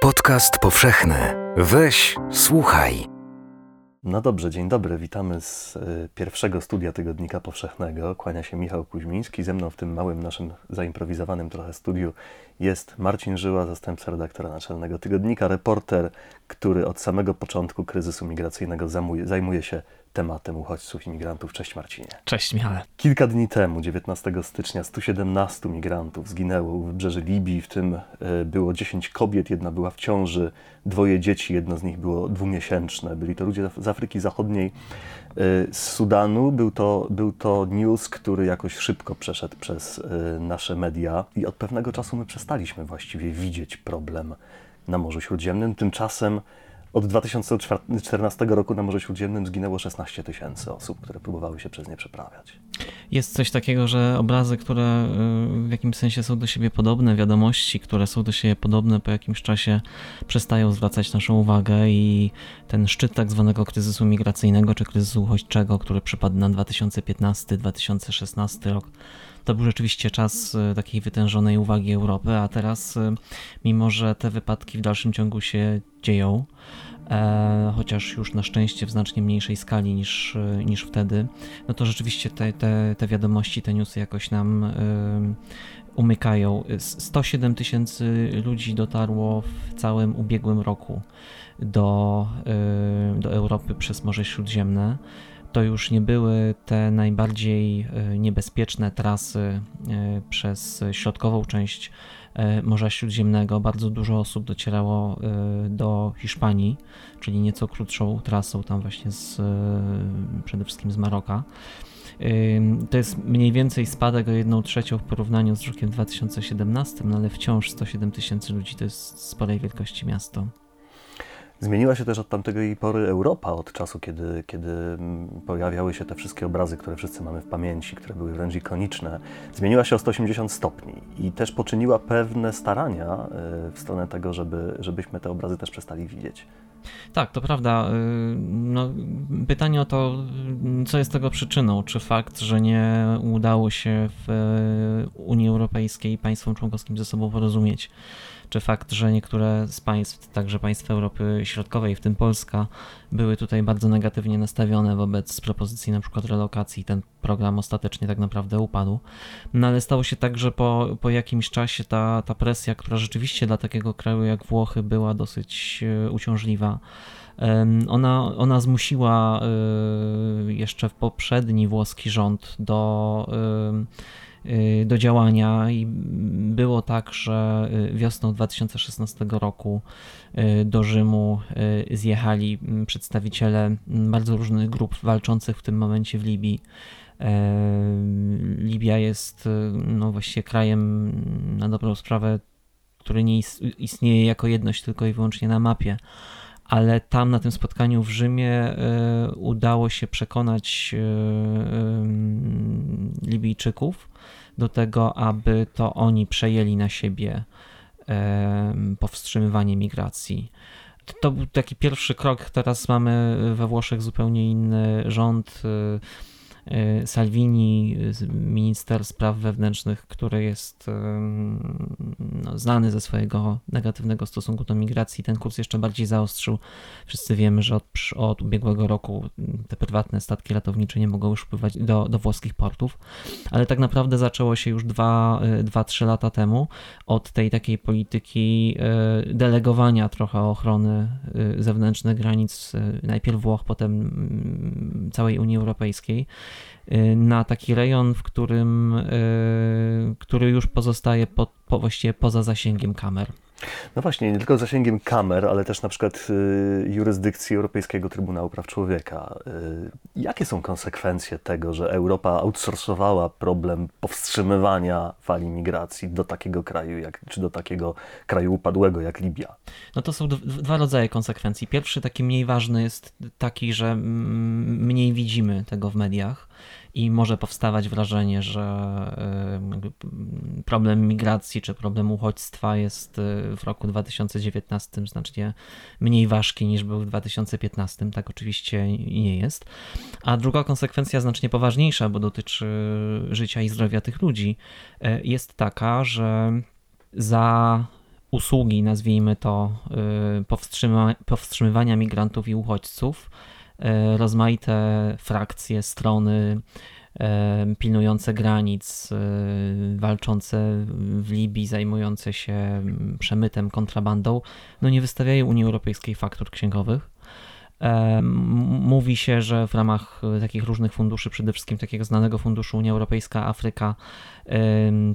Podcast powszechny. Weź, słuchaj. No dobrze, dzień dobry. Witamy z y, pierwszego studia Tygodnika Powszechnego. Kłania się Michał Kuźmiński. Ze mną w tym małym naszym zaimprowizowanym trochę studiu jest Marcin Żyła, zastępca redaktora naczelnego tygodnika, reporter, który od samego początku kryzysu migracyjnego zajmuje się tematem uchodźców i migrantów. Cześć Marcinie. Cześć Michale. Kilka dni temu, 19 stycznia, 117 migrantów zginęło u wybrzeży Libii, w tym e, było 10 kobiet, jedna była w ciąży, dwoje dzieci, jedno z nich było dwumiesięczne. Byli to ludzie z Afryki Zachodniej, e, z Sudanu. Był to, był to news, który jakoś szybko przeszedł przez e, nasze media i od pewnego czasu my przestaliśmy właściwie widzieć problem na Morzu Śródziemnym. Tymczasem od 2014 roku na Morzu Śródziemnym zginęło 16 tysięcy osób, które próbowały się przez nie przeprawiać. Jest coś takiego, że obrazy, które y, w jakimś sensie są do siebie podobne, wiadomości, które są do siebie podobne, po jakimś czasie przestają zwracać naszą uwagę i ten szczyt tak zwanego kryzysu migracyjnego czy kryzysu uchodźczego, który przypadł na 2015-2016 rok, to był rzeczywiście czas y, takiej wytężonej uwagi Europy, a teraz, y, mimo że te wypadki w dalszym ciągu się dzieją, e, chociaż już na szczęście w znacznie mniejszej skali niż, y, niż wtedy, no to rzeczywiście te, te, te wiadomości, te newsy jakoś nam umykają. 107 tysięcy ludzi dotarło w całym ubiegłym roku do, do Europy przez Morze Śródziemne to już nie były te najbardziej e, niebezpieczne trasy e, przez środkową część e, Morza Śródziemnego. Bardzo dużo osób docierało do Hiszpanii, czyli nieco krótszą trasą, tam właśnie z, przede wszystkim z Maroka. To jest mniej więcej spadek o 1 trzecią w porównaniu z rokiem 2017, no ale wciąż 107 tysięcy ludzi to jest sporej wielkości miasto. Zmieniła się też od tamtej pory Europa, od czasu, kiedy, kiedy pojawiały się te wszystkie obrazy, które wszyscy mamy w pamięci, które były wręcz ikoniczne. Zmieniła się o 180 stopni i też poczyniła pewne starania e, w stronę tego, żeby, żebyśmy te obrazy też przestali widzieć. Tak, to prawda. Y, no, pytanie o to, co jest tego przyczyną. Czy fakt, że nie udało się w Unii Europejskiej państwom członkowskim ze sobą porozumieć, czy fakt, że niektóre z państw, także państwa Europy Środkowej, w tym Polska, były tutaj bardzo negatywnie nastawione wobec propozycji na przykład relokacji. Ten program ostatecznie tak naprawdę upadł. No ale stało się tak, że po, po jakimś czasie ta, ta presja, która rzeczywiście dla takiego kraju jak Włochy była dosyć e, ona, ona zmusiła e, jeszcze w poprzedni włoski rząd do Y, do działania i było tak, że y, wiosną 2016 roku y, do Rzymu zjechali mm, przedstawiciele mm, bardzo różnych grup walczących w tym momencie w Libii. Libia jest no właściwie krajem na dobrą sprawę, który nie istnieje jako jedność tylko i wyłącznie na mapie ale tam na tym spotkaniu w Rzymie udało się przekonać Libijczyków, do tego, aby to oni przejęli na siebie powstrzymywanie migracji. To był taki pierwszy krok. Teraz mamy we Włoszech zupełnie inny rząd. Y, Salvini, minister spraw wewnętrznych, który jest no, znany ze swojego negatywnego stosunku do migracji, ten kurs jeszcze bardziej zaostrzył. Wszyscy wiemy, że od, od ubiegłego roku te prywatne statki ratownicze nie mogą już wpływać do, do włoskich portów, ale tak naprawdę zaczęło się już 2-3 y, lata temu od tej takiej polityki y, delegowania trochę ochrony zewnętrznych granic, najpierw Włoch, potem mm, całej Unii Europejskiej. Y, na taki rejon, w którym, y, który już pozostaje po, po, właściwie poza zasięgiem kamer. No właśnie, nie tylko zasięgiem kamer, ale też na przykład y, jurysdykcji Europejskiego Trybunału Praw Człowieka. Y, jakie są konsekwencje tego, że Europa outsourcowała problem powstrzymywania fali migracji do takiego kraju, jak, czy do takiego kraju upadłego jak Libia? No to są dwa rodzaje konsekwencji. Pierwszy, taki mniej ważny, jest taki, że mniej widzimy tego w mediach i może powstawać wrażenie, że problem migracji czy problem uchodźstwa jest y, w roku 2019 znacznie mniej ważki niż był w 2015. Tak oczywiście nie jest. A druga konsekwencja, znacznie poważniejsza, bo dotyczy życia i zdrowia tych ludzi, y, jest taka, że za usługi, nazwijmy to, y, powstrzyma, powstrzymywania migrantów i uchodźców, rozmaite frakcje, strony y, pilnujące granic, walczące w Libii, zajmujące się przemytem, kontrabandą, no nie wystawiają Unii Europejskiej faktur księgowych. Mówi się, że w ramach takich różnych funduszy, przede wszystkim takiego znanego funduszu Unia Europejska, Afryka,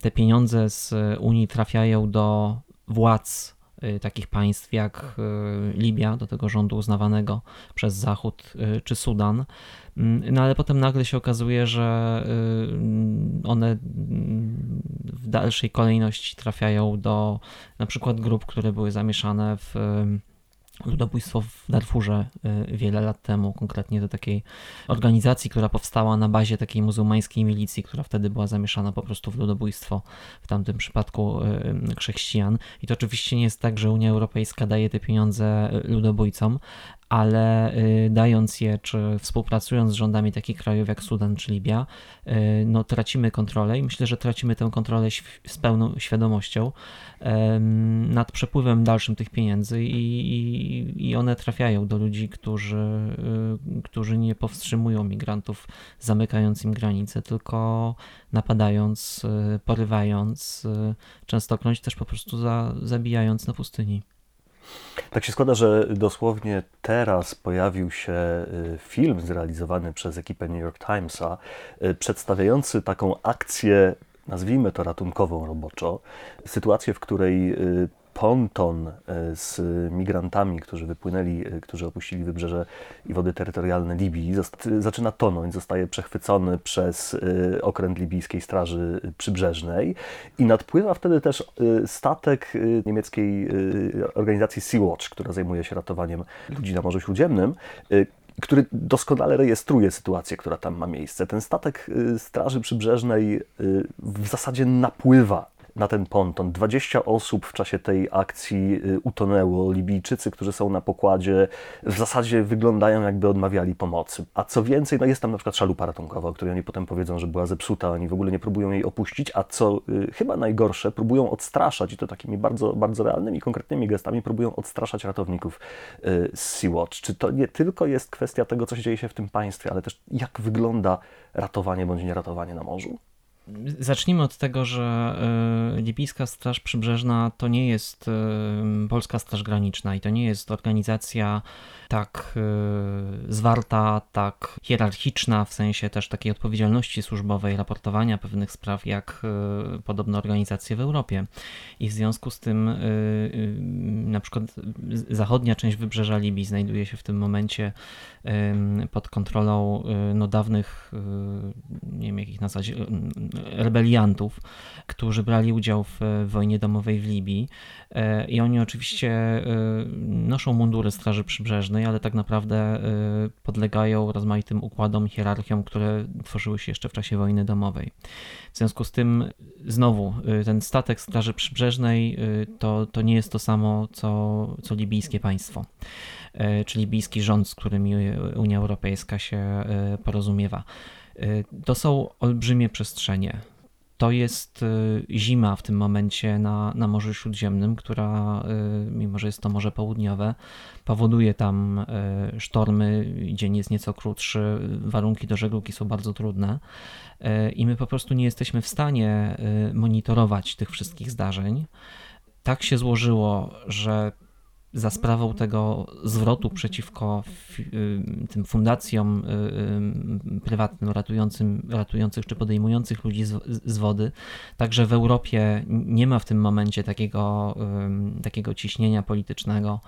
te pieniądze z Unii trafiają do władz takich państw jak y, Libia, do tego rządu uznawanego przez Zachód, y, czy Sudan. Mm, no ale potem nagle się okazuje, że one mm, w dalszej kolejności trafiają do na przykład grup, które były zamieszane w ludobójstwo w Darfurze y, wiele lat temu, konkretnie do takiej organizacji, która powstała na bazie takiej muzułmańskiej milicji, która wtedy była zamieszana po prostu w ludobójstwo, w tamtym przypadku y, chrześcijan. I to oczywiście nie jest tak, że Unia Europejska daje te pieniądze ludobójcom, ale y, dając je, czy współpracując z rządami takich krajów jak Sudan czy Libia, y, no tracimy kontrolę i myślę, że tracimy tę kontrolę z pełną świadomością nad przepływem dalszym tych pieniędzy i, i one trafiają do ludzi, którzy, y, którzy nie powstrzymują migrantów zamykając im granice, tylko napadając, porywając, częstokroć też po prostu za, zabijając na pustyni. Tak się składa, że dosłownie teraz pojawił się y, film zrealizowany przez ekipę New York Timesa, y, przedstawiający taką akcję, nazwijmy to ratunkową roboczo, sytuację, w której y, ponton e, z migrantami, którzy wypłynęli, e, którzy opuścili wybrzeże i wody terytorialne Libii, zaczyna tonąć, zostaje przechwycony przez e, okręt libijskiej Straży Przybrzeżnej i nadpływa wtedy też statek niemieckiej organizacji Sea-Watch, która zajmuje się ratowaniem ludzi na Morzu Śródziemnym, który doskonale rejestruje sytuację, która tam ma miejsce. Ten statek Straży Przybrzeżnej w zasadzie napływa na ten ponton. 20 osób w czasie tej akcji y, utonęło. Libijczycy, którzy są na pokładzie, w zasadzie wyglądają jakby odmawiali pomocy. A co więcej, no jest tam na przykład szalupa ratunkowa, o której oni potem powiedzą, że była zepsuta, oni w ogóle nie próbują jej opuścić, a co y, chyba najgorsze, próbują odstraszać i to takimi bardzo, bardzo realnymi, konkretnymi gestami próbują odstraszać ratowników y, z Sea-Watch. Czy to nie tylko jest kwestia tego, co się dzieje się w tym państwie, ale też jak wygląda ratowanie bądź nieratowanie na morzu? Zacznijmy od tego, że y, Libijska Straż Przybrzeżna to nie jest y, Polska Straż Graniczna i to nie jest organizacja tak y, zwarta, tak hierarchiczna w sensie też takiej odpowiedzialności służbowej, raportowania pewnych spraw, jak podobne organizacje w Europie. I w związku z tym na przykład zachodnia część wybrzeża Libii znajduje się w tym momencie pod kontrolą no, dawnych, jak ich nazwać, rebeliantów, którzy brali udział w wojnie domowej w Libii. E, I oni oczywiście e, noszą mundury Straży Przybrzeżnej, ale tak naprawdę e, podlegają rozmaitym układom, hierarchiom, które tworzyły się jeszcze w czasie wojny domowej. W związku z tym, znowu, ten statek Straży Przybrzeżnej to, to nie jest to samo, co, co libijskie państwo czy libijski rząd, z którym Unia Europejska się porozumiewa. To są olbrzymie przestrzenie to jest y, zima w tym momencie na, na Morzu Śródziemnym, która, y, mimo że jest to Morze Południowe, powoduje tam y, sztormy, dzień jest nieco krótszy, warunki do żeglugi są bardzo trudne i my po prostu nie jesteśmy w stanie monitorować tych wszystkich zdarzeń. Tak się złożyło, że za sprawą tego zwrotu przeciwko y, tym fundacjom y, y, prywatnym ratującym, ratujących czy podejmujących ludzi z, z, wody. Także w Europie nie ma w tym momencie takiego, takiego ciśnienia politycznego,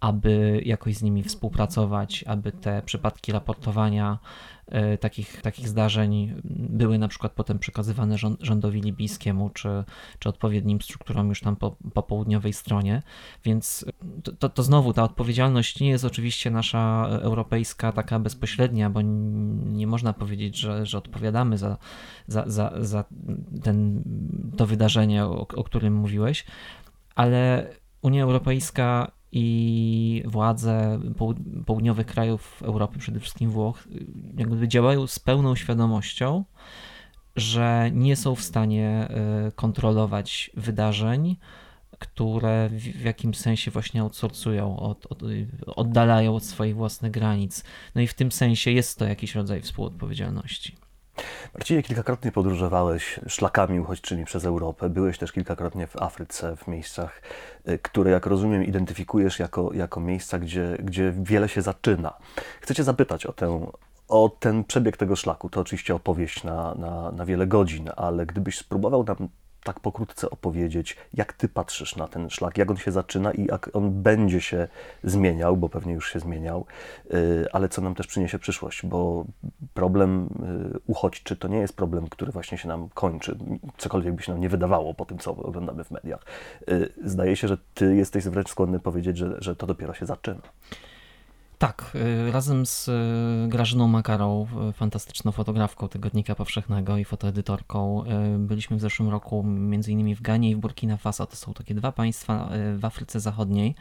aby jakoś z nimi współpracować, aby te przypadki raportowania e, takich, takich zdarzeń były na przykład potem przekazywane rządowi libijskiemu czy, czy odpowiednim strukturom już tam po, po południowej stronie. Więc to, to, to, znowu ta odpowiedzialność nie jest oczywiście nasza europejska taka bezpośrednia, bo nie można powiedzieć, że, że odpowiadamy za, za, za, za ten, to wydarzenie, o, o którym mówiłeś, ale Unia Europejska i władze południowych krajów Europy, przede wszystkim Włoch, jakby działają z pełną świadomością, że nie są w stanie e, kontrolować wydarzeń, które w jakimś sensie właśnie outsourcują, od, od, oddalają od swoich własnych granic. No i w tym sensie jest to jakiś rodzaj współodpowiedzialności. Marcinie, kilkakrotnie podróżowałeś szlakami uchodźczymi przez Europę. Byłeś też kilkakrotnie w Afryce, w miejscach, y, które, jak rozumiem, identyfikujesz jako, jako miejsca, gdzie, gdzie wiele się zaczyna. Chcę Cię zapytać o, tę, o ten przebieg tego szlaku. To oczywiście opowieść na, na, na wiele godzin, ale gdybyś spróbował nam tak pokrótce opowiedzieć, jak ty patrzysz na ten szlak, jak on się zaczyna i jak on będzie się zmieniał, bo pewnie już się zmieniał, y, ale co nam też przyniesie przyszłość, bo problem y, uchodźczy to nie jest problem, który właśnie się nam kończy, cokolwiek by się nam nie wydawało po tym, co oglądamy w mediach. Y, zdaje się, że ty jesteś wręcz skłonny powiedzieć, że, że to dopiero się zaczyna. Tak, y, razem z y, Grażyną Makarą, fantastyczną fotografką Tygodnika Powszechnego i fotoedytorką, y, byliśmy w zeszłym roku innymi w Ganie i w Burkina Faso. To są takie dwa państwa w Afryce Zachodniej.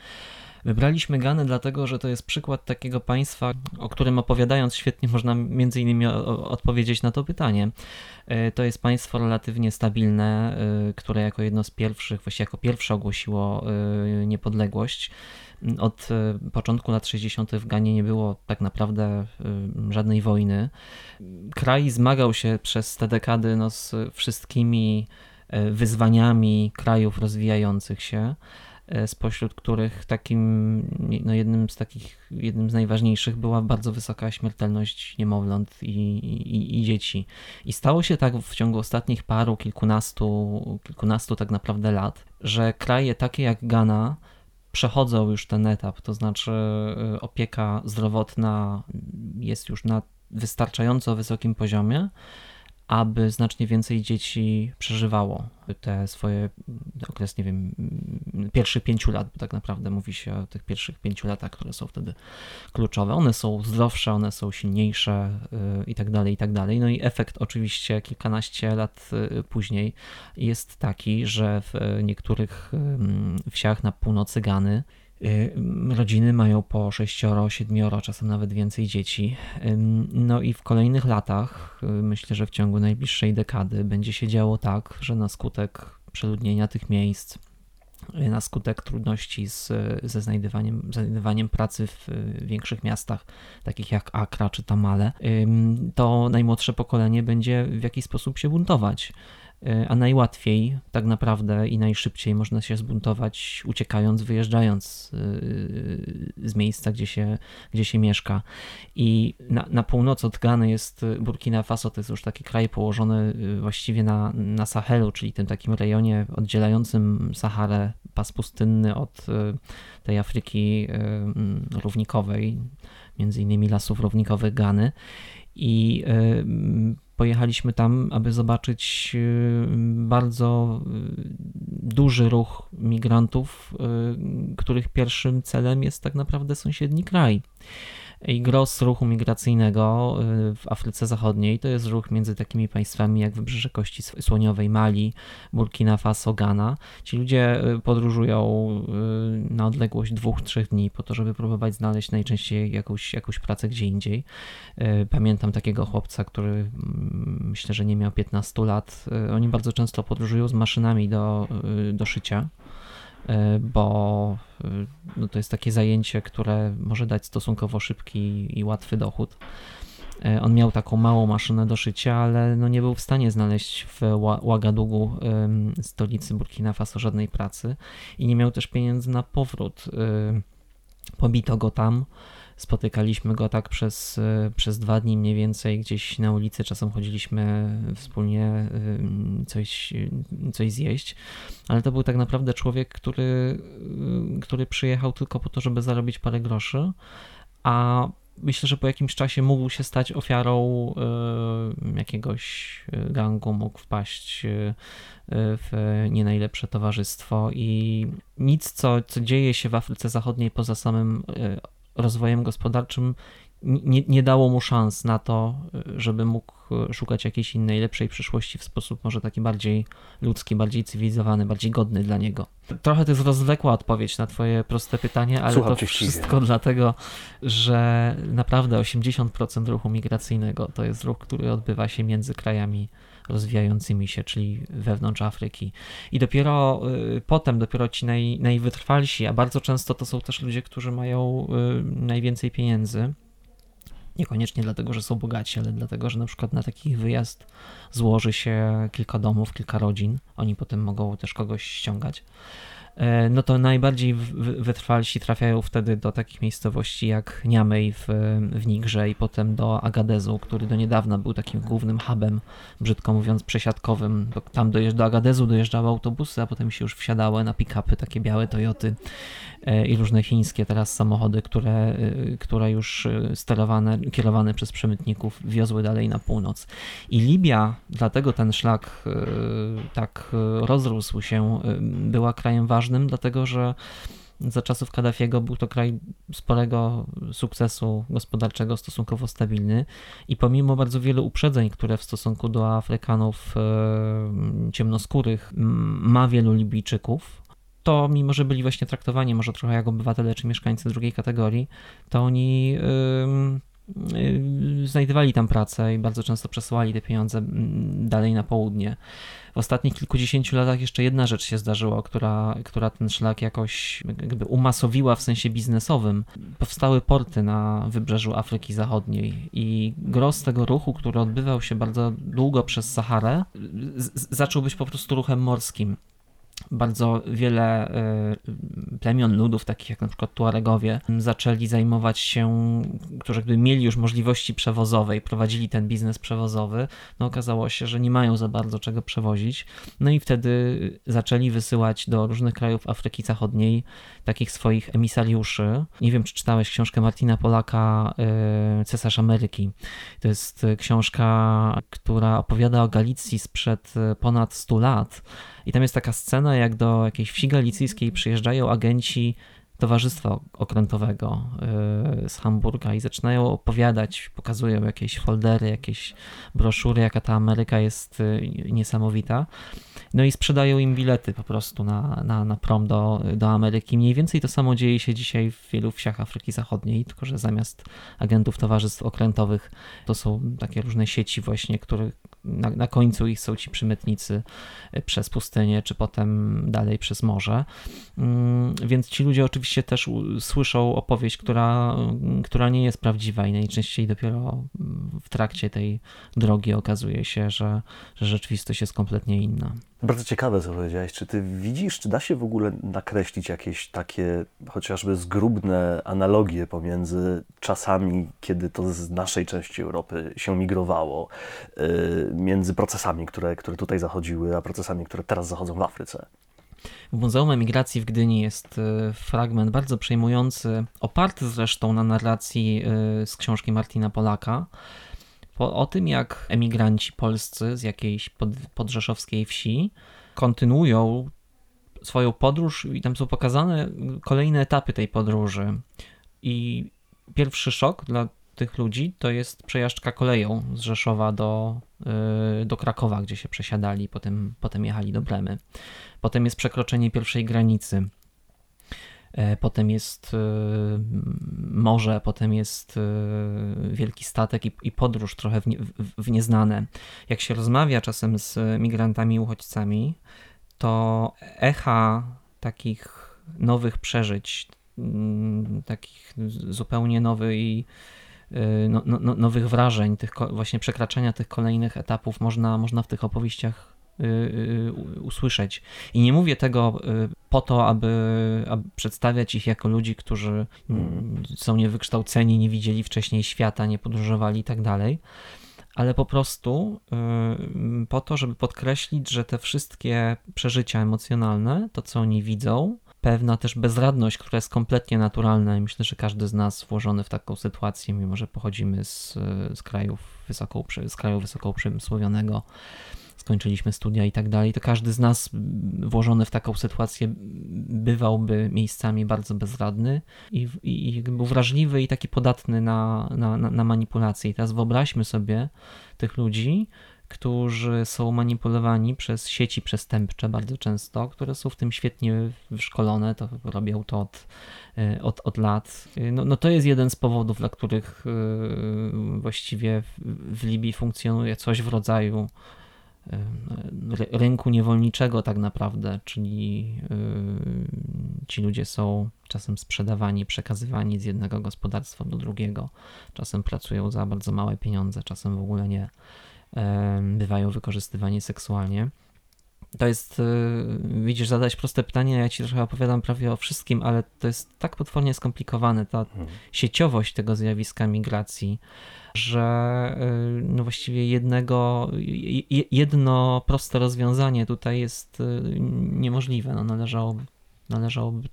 Wybraliśmy Ganę dlatego, że to jest przykład takiego państwa, o którym opowiadając świetnie można między innymi odpowiedzieć na to pytanie. To jest państwo relatywnie stabilne, które jako jedno z pierwszych, właściwie jako pierwsze ogłosiło niepodległość. Od e, początku lat 60. w Ganie nie było tak naprawdę e, żadnej wojny. Kraj zmagał się przez te dekady no, z wszystkimi e, wyzwaniami krajów rozwijających się spośród których takim, no jednym z takich, jednym z najważniejszych była bardzo wysoka śmiertelność niemowląt i, i, i, dzieci. I stało się tak w ciągu ostatnich paru, kilkunastu, kilkunastu tak naprawdę lat, że kraje takie jak Ghana przechodzą już ten etap, to znaczy y, opieka zdrowotna jest już na wystarczająco wysokim poziomie, aby znacznie więcej dzieci przeżywało te swoje okres, nie wiem, pierwszych pięciu lat, bo tak naprawdę mówi się o tych pierwszych pięciu latach, które są wtedy kluczowe. One są zdrowsze, one są silniejsze y, i tak dalej, i tak dalej. No i efekt oczywiście kilkanaście lat y, później jest taki, że w niektórych wsiach na północy Gany rodziny mają po sześcioro, siedmioro, czasem nawet więcej dzieci. No i w kolejnych latach, y, myślę, że w ciągu najbliższej dekady, będzie się działo tak, że na skutek przeludnienia tych miejsc, y, na skutek trudności z, ze znajdywaniem, znajdywaniem pracy w większych miastach, takich jak Accra czy Tamale, to najmłodsze pokolenie będzie w jakiś sposób się buntować. E, a najłatwiej tak naprawdę i najszybciej można się zbuntować uciekając, wyjeżdżając e, z miejsca, gdzie się, gdzie się mieszka. I na, na od Gany jest Burkina Faso, to jest już taki kraj położony e, właściwie na, na Sahelu, czyli tym takim rejonie oddzielającym Saharę, pas pustynny od tej Afryki równikowej, między innymi lasów równikowych Gany. I pojechaliśmy tam, aby zobaczyć y, bardzo y, duży ruch migrantów, y, których pierwszym celem jest tak naprawdę sąsiedni kraj i gros ruchu migracyjnego y, w Afryce Zachodniej to jest ruch między takimi państwami jak Wybrzeże Kości Słoniowej, Mali, Burkina Faso, Ghana. Ci ludzie y, podróżują y, na odległość dwóch, trzech dni po to, żeby próbować znaleźć najczęściej jakąś, jakąś pracę gdzie indziej. Pamiętam takiego chłopca, który mm, myślę, że nie miał 15 lat. Oni bardzo często podróżują z maszynami do, do szycia bo e, no to jest takie zajęcie, które może dać stosunkowo szybki i łatwy dochód. E, on miał taką małą maszynę do szycia, ale no nie był w stanie znaleźć w Ouagadougou, stolicy Burkina Faso, żadnej pracy i nie miał też pieniędzy na powrót. Pobito go tam Spotykaliśmy go tak przez, e, przez dwa dni mniej więcej gdzieś na ulicy, czasem chodziliśmy wspólnie coś, coś zjeść, ale to był tak naprawdę człowiek, który, e, który przyjechał tylko po to, żeby zarobić parę groszy, a myślę, że po jakimś czasie mógł się stać ofiarą e, jakiegoś gangu, mógł wpaść w nie najlepsze towarzystwo i nic, co, co dzieje się w Afryce Zachodniej poza samym rozwojem gospodarczym nie, nie dało mu szans na to, żeby mógł szukać jakiejś innej, lepszej przyszłości w sposób może taki bardziej ludzki, bardziej cywilizowany, bardziej godny dla niego. Trochę to jest rozwlekła odpowiedź na twoje proste pytanie, ale Słucham to wszystko dlatego, że naprawdę 80% ruchu migracyjnego to jest ruch, który odbywa się między krajami rozwijającymi się, czyli wewnątrz Afryki. I dopiero y, potem, dopiero ci naj, najwytrwalsi, a bardzo często to są też ludzie, którzy mają y, najwięcej pieniędzy, Niekoniecznie dlatego, że są bogaci, ale dlatego, że na przykład na taki wyjazd złoży się kilka domów, kilka rodzin. Oni potem mogą też kogoś ściągać. E, no to najbardziej wytrwalsi trafiają wtedy do takich miejscowości jak Niamey w, w Nigrze i potem do Agadezu, który do niedawna był takim głównym hubem, brzydko mówiąc, przesiadkowym. Tam dojeżdż- do Agadezu dojeżdżały autobusy, a potem się już wsiadały na pick-upy, takie białe Toyoty e, i różne chińskie teraz samochody, które, e, które już sterowane, kierowane przez przemytników wiozły dalej na północ. I Libia, dlatego ten szlak tak rozrósł się, była krajem ważnym, dlatego że za czasów Kaddafiego był to kraj sporego sukcesu gospodarczego, stosunkowo stabilny. I pomimo bardzo wielu uprzedzeń, które w stosunku do Afrykanów e, ciemnoskórych ma wielu Libijczyków, to mimo, że byli właśnie traktowani może trochę jak obywatele czy mieszkańcy drugiej kategorii, to oni znajdowali tam pracę i bardzo często przesyłali te pieniądze mm, dalej na południe. W ostatnich kilkudziesięciu latach jeszcze jedna rzecz się zdarzyła, która, która ten szlak jakoś jakby umasowiła w sensie biznesowym. Powstały porty na wybrzeżu Afryki Zachodniej i gros tego ruchu, który odbywał się bardzo długo przez Saharę, zaczął być po prostu ruchem morskim bardzo wiele y, plemion ludów, takich jak na przykład Tuaregowie, zaczęli zajmować się, którzy jakby mieli już możliwości przewozowe i prowadzili ten biznes przewozowy, no okazało się, że nie mają za bardzo czego przewozić. No i wtedy zaczęli wysyłać do różnych krajów Afryki Zachodniej takich swoich emisariuszy. Nie wiem, czy czytałeś książkę Martina Polaka y, Cesarz Ameryki. To jest y, książka, która opowiada o Galicji sprzed ponad 100 lat. I tam jest taka scena, jak do jakiejś wsi galicyjskiej przyjeżdżają agenci Towarzystwa Okrętowego yy, z Hamburga i zaczynają opowiadać, pokazują jakieś foldery, jakieś broszury, jaka ta Ameryka jest yy, niesamowita. No i sprzedają im bilety po prostu na, na, na prom do, do Ameryki. Mniej więcej to samo dzieje się dzisiaj w wielu wsiach Afryki Zachodniej, tylko że zamiast agentów towarzystw okrętowych to są takie różne sieci właśnie, które na, na końcu ich są ci przymytnicy y, przez pustynię, czy potem dalej przez morze. Mm, Więc ci ludzie oczywiście też u- słyszą opowieść, która, która nie jest prawdziwa i najczęściej dopiero w trakcie tej drogi okazuje się, że, że rzeczywistość jest kompletnie inna. Bardzo ciekawe, co powiedziałeś. Czy ty widzisz, czy da się w ogóle nakreślić jakieś takie chociażby zgrubne analogie pomiędzy czasami, kiedy to z naszej części Europy się migrowało, yy, między procesami, które, które tutaj zachodziły, a procesami, które teraz zachodzą w Afryce? W Muzeum Emigracji w Gdyni jest y, fragment bardzo przejmujący, oparty zresztą na narracji y, z książki Martina Polaka, po, o tym jak emigranci polscy z jakiejś pod, podrzeszowskiej wsi kontynuują swoją podróż i tam są pokazane kolejne etapy tej podróży. I pierwszy szok dla tych ludzi to jest przejażdżka koleją z Rzeszowa do, y, do Krakowa, gdzie się przesiadali, potem, potem jechali do Bremy. Potem jest przekroczenie pierwszej granicy. E, Potem jest e, morze, potem jest e, wielki statek i, podróż trochę w, nie, w, w nieznane. Jak się rozmawia czasem z migrantami i uchodźcami, to echa takich nowych przeżyć, mm, takich zupełnie y, no, no, no- nowych wrażeń, tych właśnie przekraczania tych kolejnych etapów można, można w tych opowieściach y, y, usłyszeć. I nie mówię tego y, po to, aby, aby przedstawiać ich jako ludzi, którzy mm, są niewykształceni, nie widzieli wcześniej świata, nie podróżowali i tak dalej, ale po prostu y, po to, żeby podkreślić, że te wszystkie przeżycia emocjonalne, to co oni widzą, pewna też bezradność, która jest kompletnie naturalna i myślę, że każdy z nas włożony w taką sytuację, mimo że pochodzimy z, z krajów wysoko, z kraju wysoko uprzemysłowionego, skończyliśmy studia i tak dalej, to każdy z nas włożony w taką sytuację bywałby miejscami bardzo bezradny i, i, i był wrażliwy i taki podatny na, na, na manipulacje. I teraz wyobraźmy sobie tych ludzi, którzy są manipulowani przez sieci przestępcze bardzo często, które są w tym świetnie wyszkolone, to robią to od, e, od, od lat. No, no to jest jeden z powodów, dla których e, właściwie w Libii funkcjonuje coś w rodzaju rynku niewolniczego tak naprawdę, czyli ci ludzie są czasem sprzedawani, przekazywani z jednego gospodarstwa do drugiego, czasem pracują za bardzo małe pieniądze, czasem w ogóle nie bywają wykorzystywani seksualnie. To jest, e, widzisz, zadać proste pytanie, ja ci trochę opowiadam prawie o wszystkim, ale to jest tak potwornie skomplikowane, ta hmm. sieciowość tego zjawiska migracji, że e, no właściwie jednego, jedno proste rozwiązanie tutaj jest e, niemożliwe. No należałoby, należałoby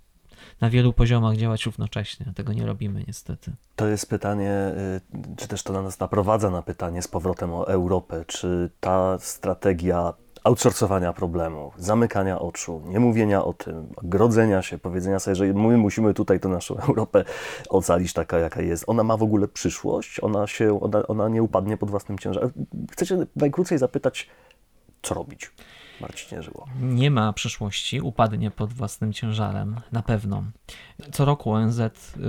na wielu poziomach działać równocześnie. Tego nie robimy niestety. To jest pytanie, y, czy też to na nas naprowadza na pytanie z powrotem o Europę. Czy ta strategia outsourcowania problemu, zamykania oczu, nie mówienia o tym, grodzenia się, powiedzenia sobie, że my musimy tutaj tę naszą Europę ocalić taka, jaka jest. Ona ma w ogóle przyszłość? Ona, się, ona, ona nie upadnie pod własnym ciężarem? Chcecie najkrócej zapytać, co robić? Marcinie Żyło. Nie ma przyszłości, upadnie pod własnym ciężarem, na pewno. Co roku ONZ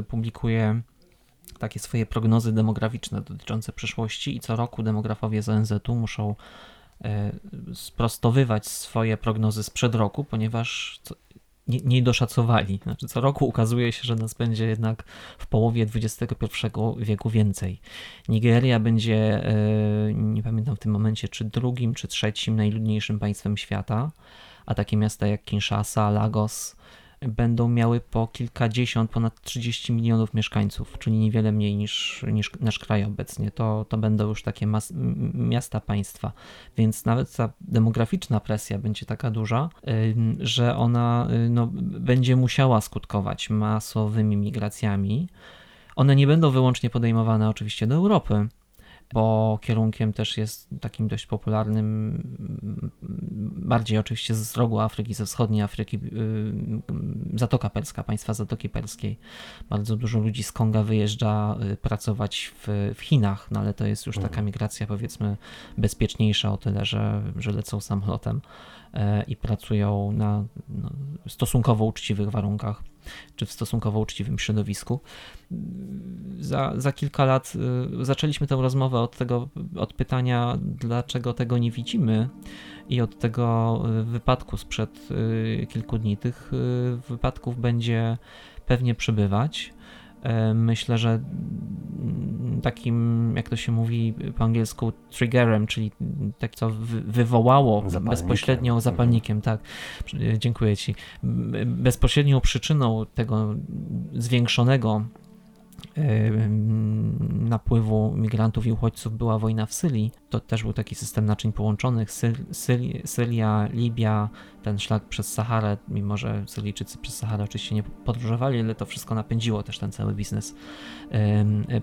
publikuje takie swoje prognozy demograficzne dotyczące przyszłości i co roku demografowie z ONZ-u muszą e, sprostowywać swoje prognozy sprzed roku, ponieważ nie. Znaczy, co roku ukazuje się, że nas będzie jednak w połowie XXI wieku więcej. Nigeria będzie, e, nie pamiętam w tym momencie, czy drugim, czy trzecim najludniejszym państwem świata, a takie miasta jak Kinshasa, Lagos, będą miały po kilkadziesiąt, ponad 30 milionów mieszkańców, czyli niewiele mniej niż, niż nasz kraj obecnie. To, to będą już takie mas, miasta państwa, więc nawet ta demograficzna presja będzie taka duża, że ona y, no, będzie musiała skutkować masowymi migracjami. One nie będą wyłącznie podejmowane oczywiście do Europy, bo kierunkiem też jest takim dość popularnym, bardziej oczywiście z rogu Afryki, ze wschodniej Afryki, y, Zatoka Perska, państwa Zatoki Perskiej. Bardzo dużo ludzi z Konga wyjeżdża y, pracować w, w Chinach, no ale to jest już taka mhm. migracja powiedzmy bezpieczniejsza o tyle, że, że lecą samolotem e, i pracują na no, stosunkowo uczciwych warunkach czy w stosunkowo uczciwym środowisku. Za, za kilka lat y, zaczęliśmy tę rozmowę od tego, od pytania, dlaczego tego nie widzimy i od tego y, wypadku sprzed y, kilku dni. Tych wypadków będzie pewnie przybywać. E, myślę, że takim, jak to się mówi po angielsku, triggerem, czyli tak, co wywołało zapalnikiem. bezpośrednio mhm. zapalnikiem, tak, dziękuję Ci, bezpośrednią przyczyną tego zwiększonego napływu migrantów i uchodźców była wojna w Syrii. To też był taki system naczyń połączonych. Syria, Libia, ten szlak przez Saharę, mimo że Syryjczycy przez Saharę oczywiście nie podróżowali, ale to wszystko napędziło też ten cały biznes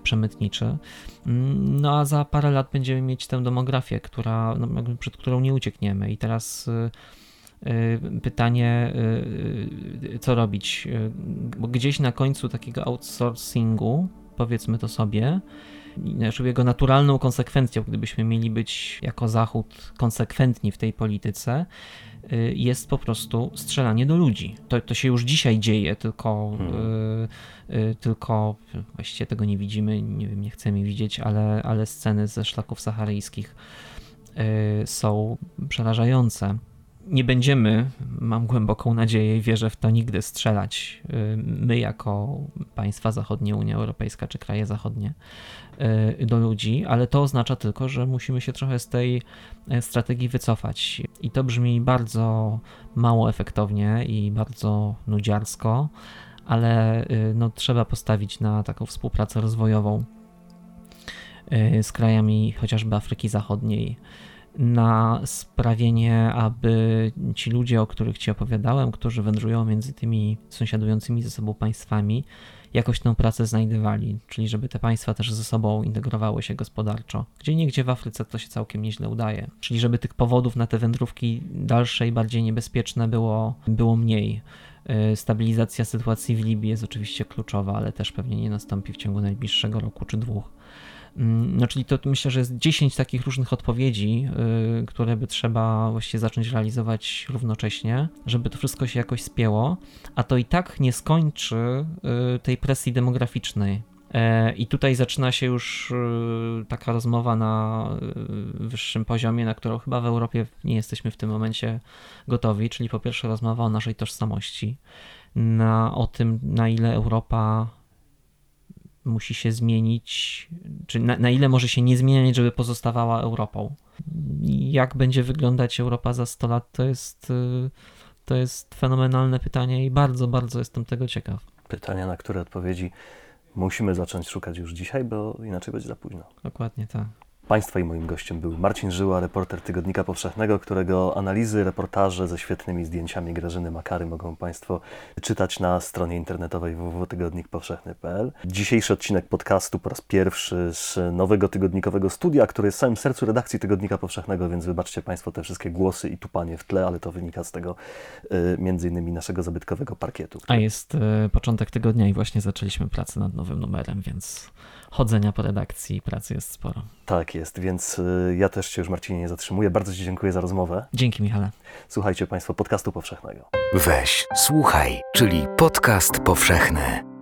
przemytniczy. No a za parę lat będziemy mieć tę demografię, która, no, przed którą nie uciekniemy. I teraz Y, pytanie, y, y, co robić. Bo gdzieś na końcu takiego outsourcingu, powiedzmy to sobie, jego naturalną konsekwencją, gdybyśmy mieli być jako Zachód konsekwentni w tej polityce, jest po prostu strzelanie do ludzi. To, to się już dzisiaj dzieje, tylko, hmm. tylko właściwie tego nie widzimy, nie wiem, nie chcemy widzieć, ale, ale sceny ze szlaków saharyjskich są przerażające nie będziemy, mam głęboką nadzieję i wierzę w to, nigdy strzelać y, my jako państwa zachodnie, Unia Europejska czy kraje zachodnie y, do ludzi, ale to oznacza tylko, że musimy się trochę z tej e, strategii wycofać. I to brzmi bardzo mało efektownie i bardzo nudziarsko, ale y, no, trzeba postawić na taką współpracę rozwojową z krajami chociażby Afryki Zachodniej na sprawienie, aby ci ludzie, o których Ci opowiadałem, którzy wędrują między tymi sąsiadującymi ze sobą państwami, jakoś tę pracę znajdywali, czyli żeby te państwa też ze sobą integrowały się gospodarczo. Gdzie niegdzie w Afryce to się całkiem nieźle udaje. Czyli żeby tych powodów na te wędrówki dalsze i bardziej niebezpieczne było, było mniej. Y, stabilizacja sytuacji w Libii jest oczywiście kluczowa, ale też pewnie nie nastąpi w ciągu najbliższego roku czy dwóch. Mm, no, czyli to myślę, że jest 10 takich różnych odpowiedzi, yy, które by trzeba właściwie zacząć realizować równocześnie, żeby to wszystko się jakoś spięło, a to i tak nie skończy yy, tej presji demograficznej. Yy, I tutaj zaczyna się już y, taka rozmowa na y, wyższym poziomie, na którą chyba w Europie nie jesteśmy w tym momencie gotowi, czyli po pierwsze rozmowa o naszej tożsamości, na, o tym, na ile Europa musi się zmienić, czy na, na, ile może się nie zmieniać, żeby pozostawała Europą. Jak będzie wyglądać Europa za 100 lat, to jest, y, to jest fenomenalne pytanie i bardzo, bardzo jestem tego ciekaw. Pytania, na które odpowiedzi musimy zacząć szukać już dzisiaj, bo inaczej będzie za późno. Dokładnie tak. Państwa i moim gościem był Marcin Żyła, reporter Tygodnika Powszechnego, którego analizy, reportaże ze świetnymi zdjęciami Grażyny Makary mogą Państwo czytać na stronie internetowej www.tygodnikpowszechny.pl. Dzisiejszy odcinek podcastu po raz pierwszy z nowego tygodnikowego studia, który jest w samym sercu redakcji Tygodnika Powszechnego, więc wybaczcie Państwo te wszystkie głosy i tupanie w tle, ale to wynika z tego y, między innymi naszego zabytkowego parkietu. Który... A jest y, początek tygodnia i właśnie zaczęliśmy pracę nad nowym numerem, więc chodzenia po redakcji i pracy jest sporo. Tak jest, więc y, ja też Cię już Marcinie nie zatrzymuję. Bardzo Ci dziękuję za rozmowę. Dzięki Michale. Słuchajcie Państwo podcastu powszechnego. Weź, słuchaj, czyli podcast powszechny.